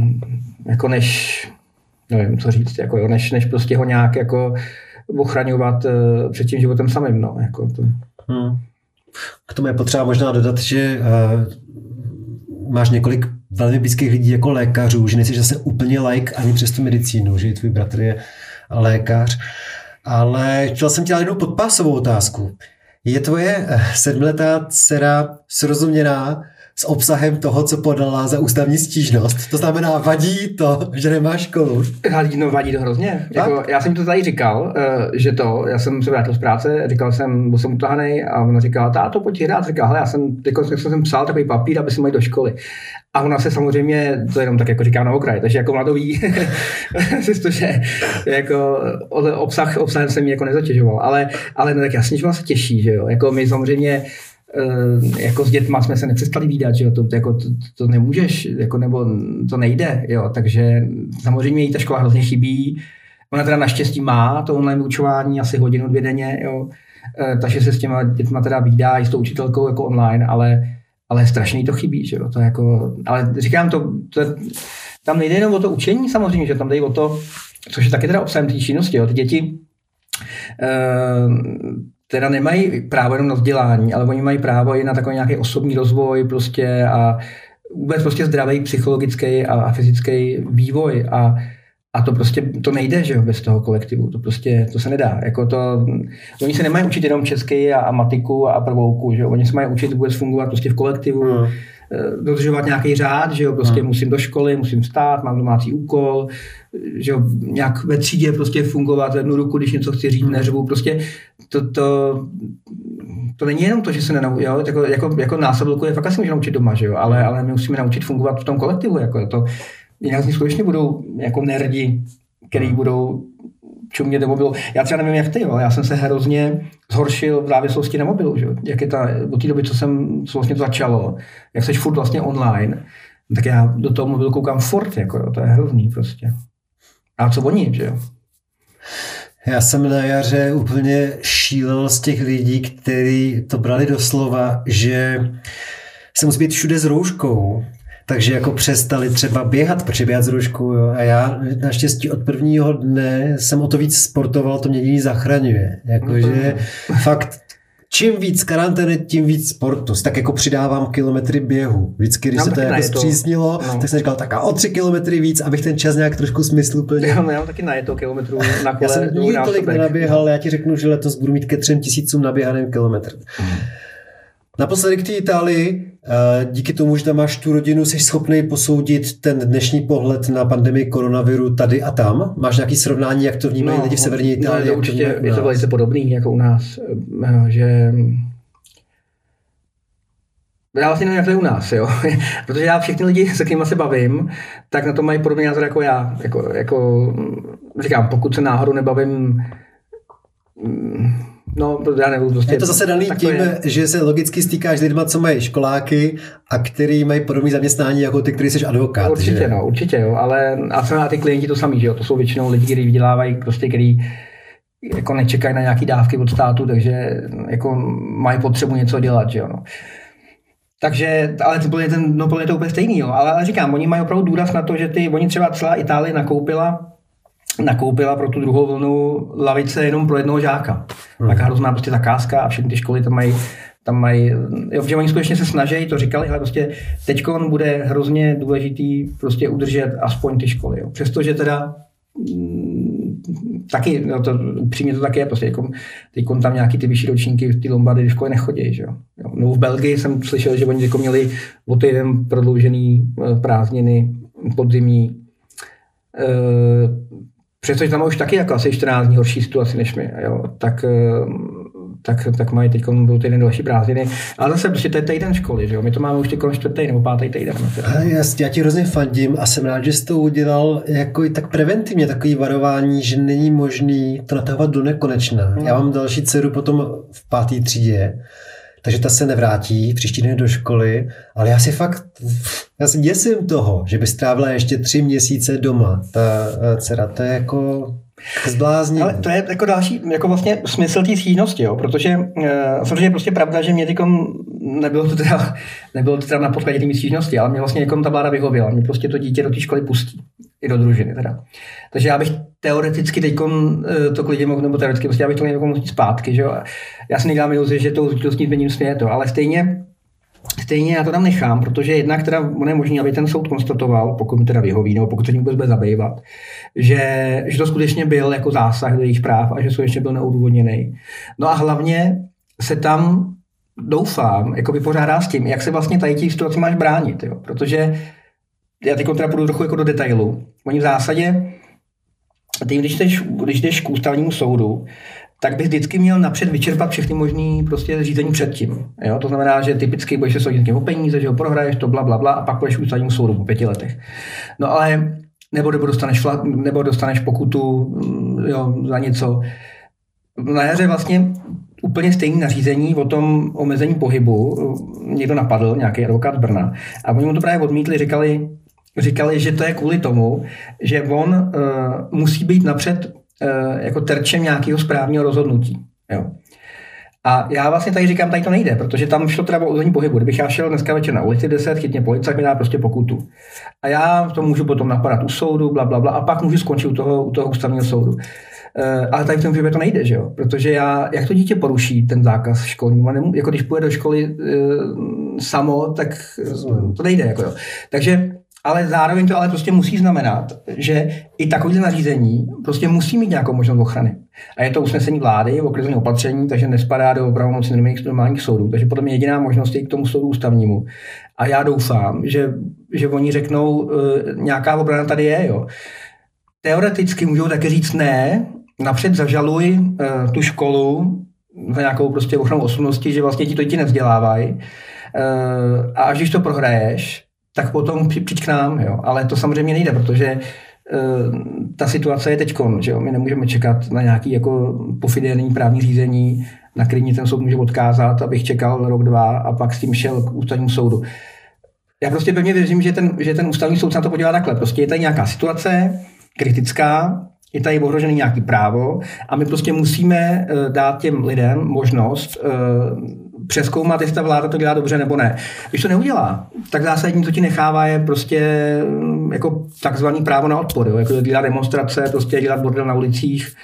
jako než, nevím, co říct, jako jo, než, než prostě ho nějak jako ochraňovat před tím životem samým. No, jako to. Hmm. K tomu je potřeba možná dodat, že uh, máš několik velmi blízkých lidí jako lékařů, že nejsi zase úplně like ani přes tu medicínu, že tvůj bratr je lékař. Ale chtěl jsem ti dát jednu podpásovou otázku. Je tvoje sedmletá dcera srozuměná s obsahem toho, co podala za ústavní stížnost. To znamená, vadí to, že nemá školu. No, vadí to hrozně. Jako, já jsem to tady říkal, eh, že to, já jsem se vrátil z práce, říkal jsem, byl jsem utahaný a ona říkala, táto, pojď hrát. Říkal, hele, já jsem, jako, jsem psal takový papír, aby si mohli do školy. A ona se samozřejmě, to jenom tak jako říká na okraj, takže jako mladový, [laughs] že jako obsah, obsahem jsem mi jako nezatěžoval, ale, ale no, tak jasně, že ona se těší, že jo, jako my samozřejmě jako s dětma jsme se nepřestali výdat, že jo, to, jako, to, to nemůžeš, jako, nebo to nejde, jo, takže samozřejmě jí ta škola hrozně chybí, ona teda naštěstí má to online učování asi hodinu, dvě denně, jo, eh, takže se s těma dětma teda výdá i s tou učitelkou jako online, ale, ale strašně to chybí, že jo, to jako, ale říkám to, to tam nejde jenom o to učení samozřejmě, že tam jde o to, což je taky teda obsahem té činnosti, jo, ty děti, uh, teda nemají právo jenom na vzdělání, ale oni mají právo i na takový nějaký osobní rozvoj prostě a vůbec prostě zdravý psychologický a fyzický vývoj a a to prostě to nejde, že jo, bez toho kolektivu. To prostě, to se nedá. Jako to, oni se nemají učit jenom česky a, a matiku a prvouku, že jo. Oni se mají učit vůbec fungovat prostě v kolektivu, mm. dodržovat nějaký řád, že jo, prostě mm. musím do školy, musím vstát, mám domácí úkol, že jo, nějak ve třídě prostě fungovat jednu ruku, když něco chci říct, hmm. neřvu, prostě to, to, to není jenom to, že se nenaučí, jako, jako, jako násobilku je fakt asi může naučit doma, že jo, ale, ale my musíme naučit fungovat v tom kolektivu, jako to, jinak z nich skutečně budou jako nerdi, který hmm. budou čumět do mobilu. Já třeba nevím, jak ty, ale já jsem se hrozně zhoršil v závislosti na mobilu, že? jak je ta, od té doby, co jsem co vlastně to začalo, jak jsi furt vlastně online, tak já do toho mobilu koukám furt, jako jo, to je hrozný prostě. A co oni, že jo? Já jsem na jaře úplně šílel z těch lidí, kteří to brali do slova, že se musí být všude s rouškou, takže jako přestali třeba běhat, protože běhat s rouškou, jo. A já naštěstí od prvního dne jsem o to víc sportoval, to mě jediný zachraňuje. Jakože mm-hmm. fakt čím víc karantény, tím víc sportu. Tak jako přidávám kilometry běhu. Vždycky, když já se to jako zpřísnilo, no. tak jsem říkal, tak a o tři kilometry víc, abych ten čas nějak trošku smysluplně. Já, já mám taky na to kilometrů na kole. [laughs] Já jsem nikdy tolik nenaběhal, já ti řeknu, že letos budu mít ke třem tisícům naběhaným kilometr. Mm. Naposledy k té Itálii, eh, díky tomu, že tam máš tu rodinu, jsi schopný posoudit ten dnešní pohled na pandemii koronaviru tady a tam? Máš nějaký srovnání, jak to vnímají no, lidi v severní Itálii? No, určitě to je to velice podobný jako u nás, eh, že já vlastně nevím, jak to je u nás, jo. [laughs] protože já všechny lidi, se kterými se bavím, tak na to mají podobný názor jako já. Jako, jako, říkám, pokud se náhodou nebavím No, já nebudu prostě... Je to zase daný tím, je. že se logicky stýkáš s lidmi, co mají školáky a který mají podobné zaměstnání jako ty, který jsi advokát. Určitě, že? no, určitě, jo, ale a ty klienti to samý, že jo, to jsou většinou lidi, kteří vydělávají, prostě, který jako nečekají na nějaké dávky od státu, takže jako mají potřebu něco dělat, že jo, no. Takže, ale to bylo ten, no, to úplně stejný, jo. Ale, ale říkám, oni mají opravdu důraz na to, že ty, oni třeba celá Itálie nakoupila nakoupila pro tu druhou vlnu lavice jenom pro jednoho žáka. Hmm. Taká hrozná prostě zakázka a všechny ty školy tam mají tam mají, jo, že oni skutečně se snaží, to říkali, ale prostě teď bude hrozně důležitý prostě udržet aspoň ty školy. Jo. Přestože teda mm, taky, no to, upřímně to taky je, prostě jako, teď tam nějaký ty vyšší ročníky, ty Lombardy v škole nechodí, že jo. No v Belgii jsem slyšel, že oni jako měli o týden prodloužený eh, prázdniny podzimní, e, přestože tam už taky jako asi 14 dní horší situaci než my, jo, tak, eh, tak, tak mají teď byl týden další prázdniny. Ale zase prostě to je týden školy, že jo? My to máme už teď čtvrtý nebo pátý týden. No, já ti hrozně fandím a jsem rád, že jsi to udělal jako i tak preventivně, takový varování, že není možný to natahovat do nekonečna. No. Já mám další dceru potom v páté třídě takže ta se nevrátí příští den do školy, ale já si fakt, já si děsím toho, že by strávila ještě tři měsíce doma, ta eh, dcera, to je jako Zblázní. Ale to je jako další, jako vlastně smysl té stížnosti, jo, protože uh, samozřejmě prostě pravda, že mě tykom nebylo to teda, [laughs] nebylo to teda na podkladě té stížnosti, ale mě vlastně někom ta vláda vyhověla, mě prostě to dítě do té školy pustí. I do družiny teda. Takže já bych teoreticky teď to klidně mohl, nebo teoreticky prostě já bych to měl mohl zpátky, že. Já si nedělám iluzi, že to určitostní změním směje to, ale stejně Stejně já to tam nechám, protože jednak teda on je možný, aby ten soud konstatoval, pokud mi teda vyhoví, nebo pokud se tím vůbec bude zabývat, že, že to skutečně byl jako zásah do jejich práv a že skutečně byl neudůvodněný. No a hlavně se tam doufám, jako vypořádá s tím, jak se vlastně tady těch situací máš bránit, jo? protože já teď teda půjdu trochu jako do detailu. Oni v zásadě, ty, když jdeš, když jdeš k ústavnímu soudu, tak bys vždycky měl napřed vyčerpat všechny možné prostě řízení předtím. Jo? To znamená, že typicky budeš se soudit o peníze, že ho prohraješ, to bla, bla, bla, a pak budeš ústavnímu soudu po pěti letech. No ale nebo, nebo, dostaneš, flat, nebo dostaneš pokutu mm, jo, za něco. Na jaře vlastně úplně stejné nařízení o tom omezení pohybu někdo napadl, nějaký advokát Brna, a oni mu to právě odmítli, říkali, říkali, že to je kvůli tomu, že on uh, musí být napřed uh, jako terčem nějakého správního rozhodnutí. Jo. A já vlastně tady říkám, tady to nejde, protože tam šlo teda o omezení pohybu. Kdybych já šel dneska večer na ulici 10, chytně policajt mi dá prostě pokutu. A já to můžu potom napadat u soudu, bla, bla, bla, a pak můžu skončit u toho, u toho ústavního soudu. Uh, ale tady v tom případě to nejde, že jo? Protože já, jak to dítě poruší ten zákaz školní, jako když půjde do školy uh, samo, tak to nejde, jako jo. Takže ale zároveň to ale prostě musí znamenat, že i takovýhle nařízení prostě musí mít nějakou možnost ochrany. A je to usnesení vlády o krizovém opatření, takže nespadá do pravomoci normálních, soudů. Takže potom je jediná možnost je k tomu soudu ústavnímu. A já doufám, že, že oni řeknou, uh, nějaká obrana tady je. Jo. Teoreticky můžou také říct ne, napřed zažaluj uh, tu školu za nějakou prostě ochranu osobnosti, že vlastně ti to ti nevzdělávají. Uh, a až když to prohraješ, tak potom přijď k nám, jo. Ale to samozřejmě nejde, protože uh, ta situace je teď, že jo. My nemůžeme čekat na nějaký jako pofidelní právní řízení, na který ten soud může odkázat, abych čekal rok, dva a pak s tím šel k ústavnímu soudu. Já prostě pevně věřím, že ten, že ten ústavní soud se na to podívá takhle. Prostě je tady nějaká situace kritická, je tady ohrožený nějaký právo a my prostě musíme uh, dát těm lidem možnost uh, přeskoumat, jestli ta vláda to dělá dobře nebo ne. Když to neudělá, tak zásadní, co ti nechává, je prostě mm, jako takzvaný právo na odpor, jo? jako dělat demonstrace, prostě dělat bordel na ulicích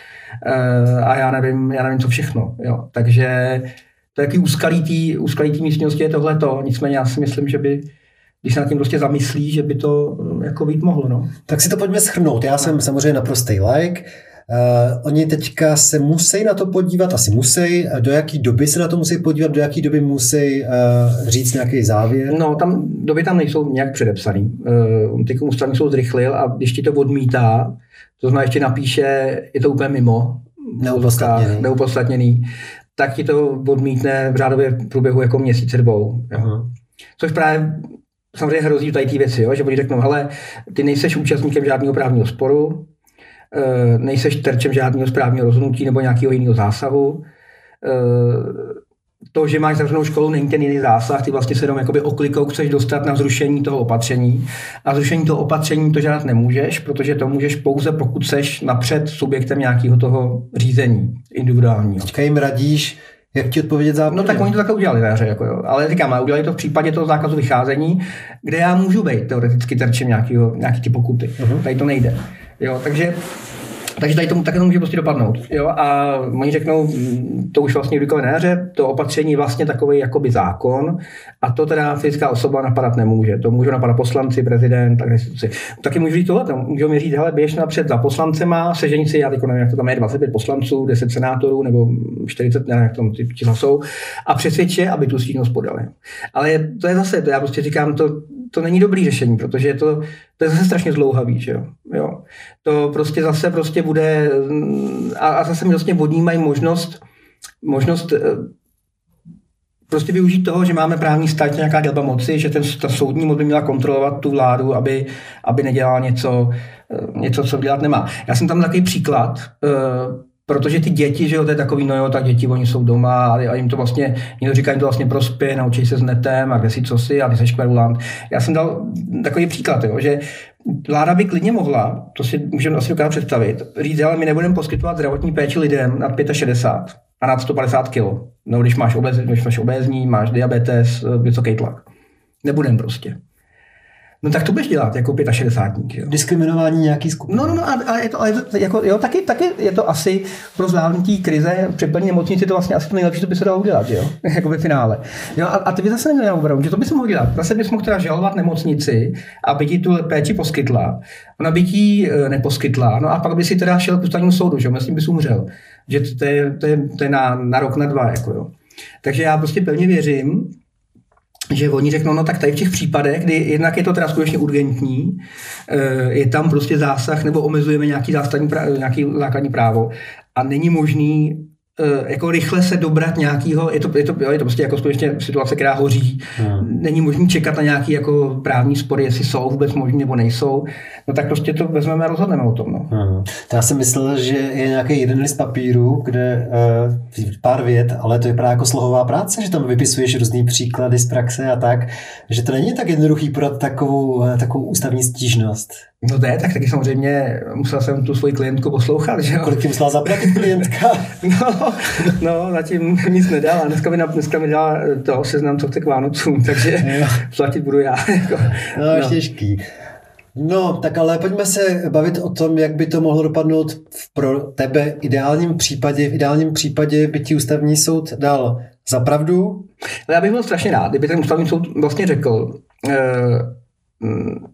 uh, a já nevím, já nevím, co všechno. Jo? Takže to je jaký úskalý tý, úskalý tý místnosti je tohle to. Nicméně já si myslím, že by když se nad tím prostě zamyslí, že by to mm, jako být mohlo. No. Tak si to pojďme schrnout. Já jsem samozřejmě naprostý like. Uh, oni teďka se musí na to podívat, asi musí, do jaký doby se na to musí podívat, do jaký doby musí uh, říct nějaký závěr? No, tam doby tam nejsou nějak předepsaný. Uh, teď ústavní soud zrychlil a když ti to odmítá, to znamená, ještě napíše, je to úplně mimo, neupodstatněný, neupodstatněný tak ti to odmítne v řádově v průběhu jako měsíce dvou. Uh-huh. Což právě samozřejmě hrozí tady ty věci, jo? že oni řeknou, hele, ty nejseš účastníkem žádného právního sporu, Eh, nejseš terčem žádného správního rozhodnutí nebo nějakého jiného zásahu. Eh, to, že máš zavřenou školu, není ten jiný zásah, ty vlastně se jenom jakoby oklikou chceš dostat na zrušení toho opatření. A zrušení toho opatření to žádat nemůžeš, protože to můžeš pouze, pokud seš napřed subjektem nějakého toho řízení individuálního. Teďka jim radíš, jak ti odpovědět závěr? No tak oni to takhle udělali na jako jo. Ale říkám, a udělali to v případě toho zákazu vycházení, kde já můžu být teoreticky terčem nějakého, nějaký ty pokuty. Uh-huh. Tady to nejde. Jo, takže takže tady tomu také to může prostě dopadnout. Jo? A oni řeknou, mm, to už vlastně judikové na jaře, to opatření vlastně takový jakoby zákon a to teda fyzická osoba napadat nemůže. To můžou napadat poslanci, prezident, tak instituci. Taky můžu říct tohle, můžou mi říct, hele, běž napřed za poslancema, sežení si, já teď nevím, jak to tam je, 25 poslanců, 10 senátorů nebo 40, nevím, jak tam ty čísla jsou, a přesvědče, aby tu stížnost podali. Ale to je zase, to já prostě říkám, to, to není dobrý řešení, protože je to, to je zase strašně zlouhavý, že jo? jo. To prostě zase prostě bude, a, a zase mi vlastně odnímají možnost, možnost eh, prostě využít toho, že máme právní stát nějaká dělba moci, že ten, ta soudní moc by měla kontrolovat tu vládu, aby, aby nedělala něco, eh, něco, co dělat nemá. Já jsem tam takový příklad, eh, Protože ty děti, že jo, to je takový, no jo, tak děti, oni jsou doma a, jim to vlastně, někdo říká, jim to vlastně prospěje, naučí se s netem a kde si co si a ty seš kverulant. Já jsem dal takový příklad, jo, že vláda by klidně mohla, to si můžeme asi dokázat představit, říct, ale my nebudeme poskytovat zdravotní péči lidem nad 65 a nad 150 kg. No, když máš, obez, když máš obézní, máš diabetes, vysoký tlak. Nebudem prostě. No tak to budeš dělat jako 65. Jo. Diskriminování nějaký skupiny. No, no, no, a, a je to, a je to jako, jo, taky, taky je to asi pro zvládnutí krize při plné nemocnici to vlastně asi to nejlepší, co by se dalo udělat, jo, [laughs] jako ve finále. Jo, a, a ty by zase neměl obranu, že to bys mohl dělat. Zase bys mohl teda žalovat nemocnici, aby ti tu péči poskytla. Ona by ti e, neposkytla, no a pak by si teda šel k ústavnímu soudu, že jo, myslím bys umřel. Že to, to, je, to, je, to je na, na rok, na dva, jako jo. Takže já prostě pevně věřím, že oni řeknou, no tak tady v těch případech, kdy jednak je to teda skutečně urgentní, eh, je tam prostě zásah nebo omezujeme nějaký, zásadní, nějaký základní právo a není možný jako rychle se dobrat nějakého, je to, je to, je to prostě jako skutečně situace, která hoří. Hmm. Není možné čekat na nějaký jako právní spory, jestli jsou vůbec možný nebo nejsou. No tak prostě to vezmeme a rozhodneme o tom. No. Hmm. To já jsem myslel, že je nějaký jeden list papíru, kde uh, pár vět, ale to je právě jako slohová práce, že tam vypisuješ různý příklady z praxe a tak, že to není tak jednoduchý podat takovou, eh, takovou ústavní stížnost. No je, tak taky samozřejmě musel jsem tu svoji klientku poslouchat, že jo. Kolik musela zaplatit klientka? [laughs] no, no, zatím nic nedala. Dneska mi, dneska mi dala to seznam, co chce k Vánocům, [laughs] takže jo. platit budu já. [laughs] Jako. No, no. těžký. No, tak ale pojďme se bavit o tom, jak by to mohlo dopadnout pro tebe v ideálním případě. V ideálním případě by ti ústavní soud dal za pravdu? Ale já bych byl strašně rád, kdyby ten ústavní soud vlastně řekl, eh, Mm,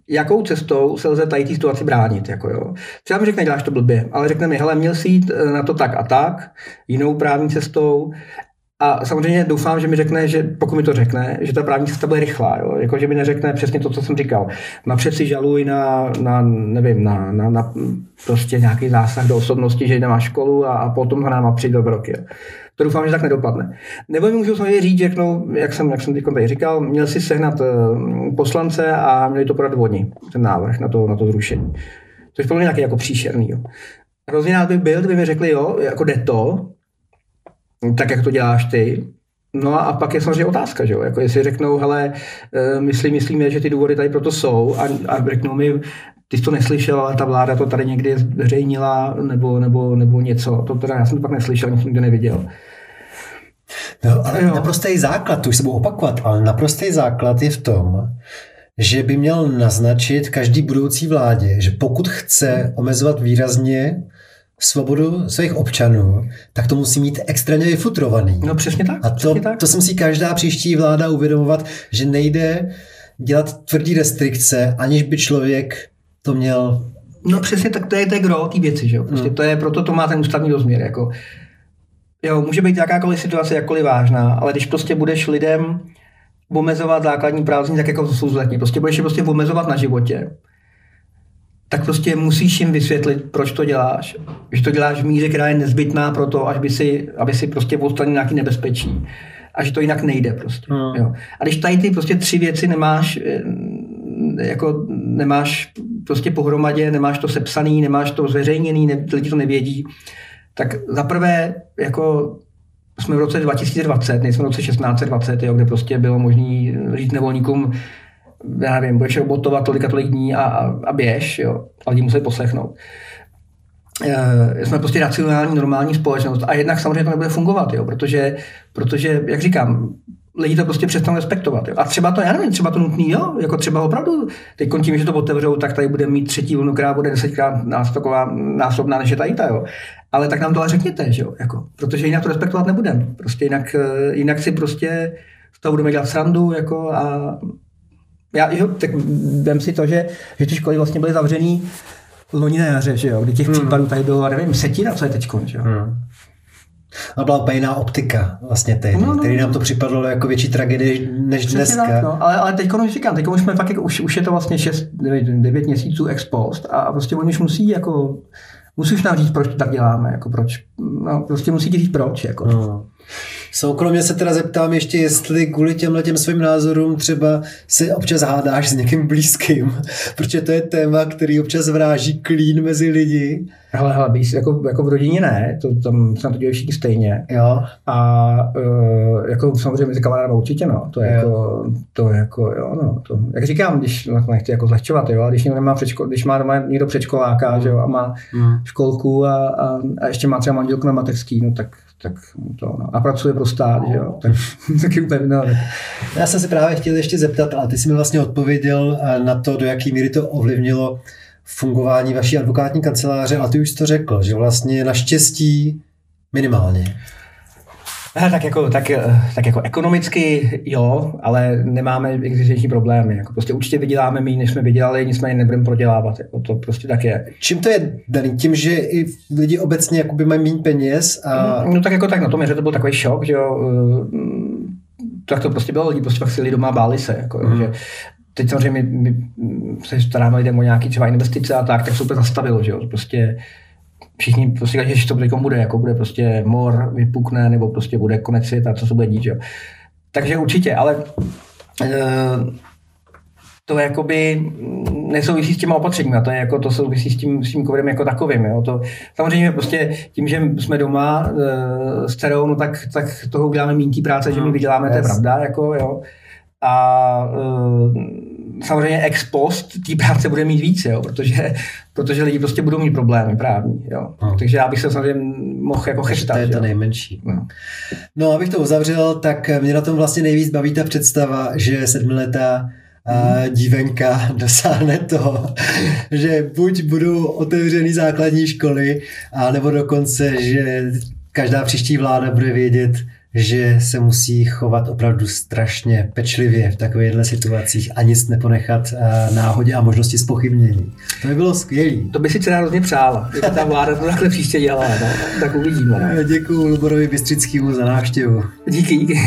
jakou cestou se lze tady té situaci bránit. Jako jo. Třeba mi řekne, děláš to blbě, ale řekne mi, hele, měl jsi jít eh, na to tak a tak, jinou právní cestou, a samozřejmě doufám, že mi řekne, že pokud mi to řekne, že ta právní cesta bude rychlá, jo? Jako, že mi neřekne přesně to, co jsem říkal. Napřed si žaluj na, na nevím, na, na, na, prostě nějaký zásah do osobnosti, že nemá školu a, a potom ho nám přijít do roky. Jo? To doufám, že tak nedopadne. Nebo mi můžu samozřejmě říct, řeknou, jak jsem, jak jsem teď tady říkal, měl si sehnat eh, poslance a měli to podat oni, ten návrh na to, na to zrušení. Což je mě nějaký jako příšerný. Jo. Hrozně rád bych byl, kdyby mi řekli, jo, jako jde to, tak jak to děláš ty, No a pak je samozřejmě otázka, že jo? Jako jestli řeknou, hele, eh, myslí, myslíme, že ty důvody tady proto jsou a, a řeknou mi, ty jsi to neslyšel, ale ta vláda to tady někdy zveřejnila nebo, nebo, nebo něco. To teda já jsem to pak neslyšel, nic nikdo neviděl. No, ale jo. naprostý základ, to už se budu opakovat, ale naprostý základ je v tom, že by měl naznačit každý budoucí vládě, že pokud chce omezovat výrazně svobodu svých občanů, tak to musí mít extrémně vyfutrovaný. No přesně tak. A to, tak. to se musí každá příští vláda uvědomovat, že nejde dělat tvrdý restrikce, aniž by člověk to měl... No přesně tak, to je, to je gro té věci, že jo. Prostě hmm. to je, proto to má ten ústavní rozměr, jako Jo, může být jakákoliv situace jakkoliv vážná, ale když prostě budeš lidem omezovat základní prázdniny, tak jako jsou zletní, prostě budeš je prostě omezovat na životě, tak prostě musíš jim vysvětlit, proč to děláš. Že to děláš v míře, která je nezbytná pro to, až by si, aby si prostě odstranil nějaký nebezpečí. A že to jinak nejde prostě. Hmm. Jo. A když tady ty prostě tři věci nemáš, eh, jako nemáš prostě pohromadě, nemáš to sepsaný, nemáš to zveřejněný, ne, lidi to nevědí, tak zaprvé jako jsme v roce 2020, nejsme v roce 1620, jo, kde prostě bylo možné říct nevolníkům, já nevím, budeš robotovat tolik a tolik dní a, a, a běž, jo, a lidi museli poslechnout. E, jsme prostě racionální, normální společnost a jednak samozřejmě to nebude fungovat, jo, protože, protože, jak říkám, lidi to prostě přestanou respektovat. Jo. A třeba to, já nevím, třeba to nutný, jo, jako třeba opravdu, teď tím, že to otevřou, tak tady bude mít třetí vlnu, která bude desetkrát taková násobná než je tady ta, jo. Ale tak nám to ale řekněte, že jo, jako, protože jinak to respektovat nebudeme. Prostě jinak, eh, jinak si prostě z toho budeme dělat srandu, jako a já, jo, tak vem si to, že, že ty školy vlastně byly zavřený loni na jaře, že jo, kdy těch hmm. případů tady bylo, nevím, setina, co je teď, že jo. Hmm. A byla úplně jiná optika vlastně tehdy, no, no. který nám to připadlo jako větší tragédie než Přesně dneska. Tak, no. Ale, ale teď už říkám, teď už jsme fakt, jako, už, už je to vlastně 6, 9, 9 měsíců ex post a prostě oni už musí jako musíš nám říct, proč to tak děláme, jako proč, no, prostě musí ti říct proč, jako. No. Soukromně se teda zeptám ještě, jestli kvůli těmhle těm svým názorům třeba se občas hádáš s někým blízkým, [laughs] protože to je téma, který občas vráží klín mezi lidi. Hele, hele, blíz, jako, jako v rodině ne, to tam se na to dělají všichni stejně. Jo. A uh, jako samozřejmě mezi kamarádama určitě, no, to je jo. jako, to je jako, jo, no, to, jak říkám, když, no, nechci jako zlehčovat, jo, ale když někdo nemá předškol, když má doma někdo předškoláka, mm. že jo, a má mm. školku a, a, a, ještě má třeba manželku na mateřský, no tak tak to, no. A pracuje pro stát, že jo, [laughs] tak taky úplně no. Já jsem se právě chtěl ještě zeptat, ale ty jsi mi vlastně odpověděl eh, na to, do jaký míry to ovlivnilo fungování vaší advokátní kanceláře a ty už to řekl, že vlastně naštěstí minimálně. Tak jako, tak, tak jako ekonomicky jo, ale nemáme existenční problémy. Jako prostě určitě vyděláme méně, než jsme vydělali, nicméně nebudeme prodělávat. Jako to prostě tak je. Čím to je daný? Tím, že i lidi obecně jakoby mají méně peněz? A... No tak jako tak na tom, že to byl takový šok, že jo, tak to prostě bylo, lidi prostě fakt si doma, báli se. Jako, mm. že teď samozřejmě my, my se staráme lidem o nějaké třeba investice a tak, tak se úplně zastavilo, že jo, prostě všichni prostě říkají, že to teď bude, jako bude prostě mor, vypukne, nebo prostě bude konec světa, co se bude dít, jo. Takže určitě, ale e, to jakoby nesouvisí s těma opatřeními, to je jako, to souvisí s tím, s tím covidem jako takovým, jo. To, samozřejmě prostě tím, že jsme doma e, s dcerou, no tak, tak toho uděláme méně práce, že my vyděláme, yes. to je pravda, jako jo. A e, samozřejmě ex post té práce bude mít víc, jo, protože, protože lidi prostě budou mít problémy právní. Jo. No. Takže já bych se samozřejmě mohl jako chestat. To je to nejmenší. No. no, abych to uzavřel, tak mě na tom vlastně nejvíc baví ta představa, že sedmiletá a dívenka [laughs] dosáhne toho, že buď budou otevřený základní školy, a nebo dokonce, že každá příští vláda bude vědět, že se musí chovat opravdu strašně pečlivě v takovýchhle situacích a nic neponechat eh, náhodě a možnosti spochybnění. To by bylo skvělé. To by si teda hrozně přála, kdyby ta vláda to takhle příště dělala, no? tak uvidíme. Děkuji Luborovi Bystřickému za návštěvu. Díky, díky.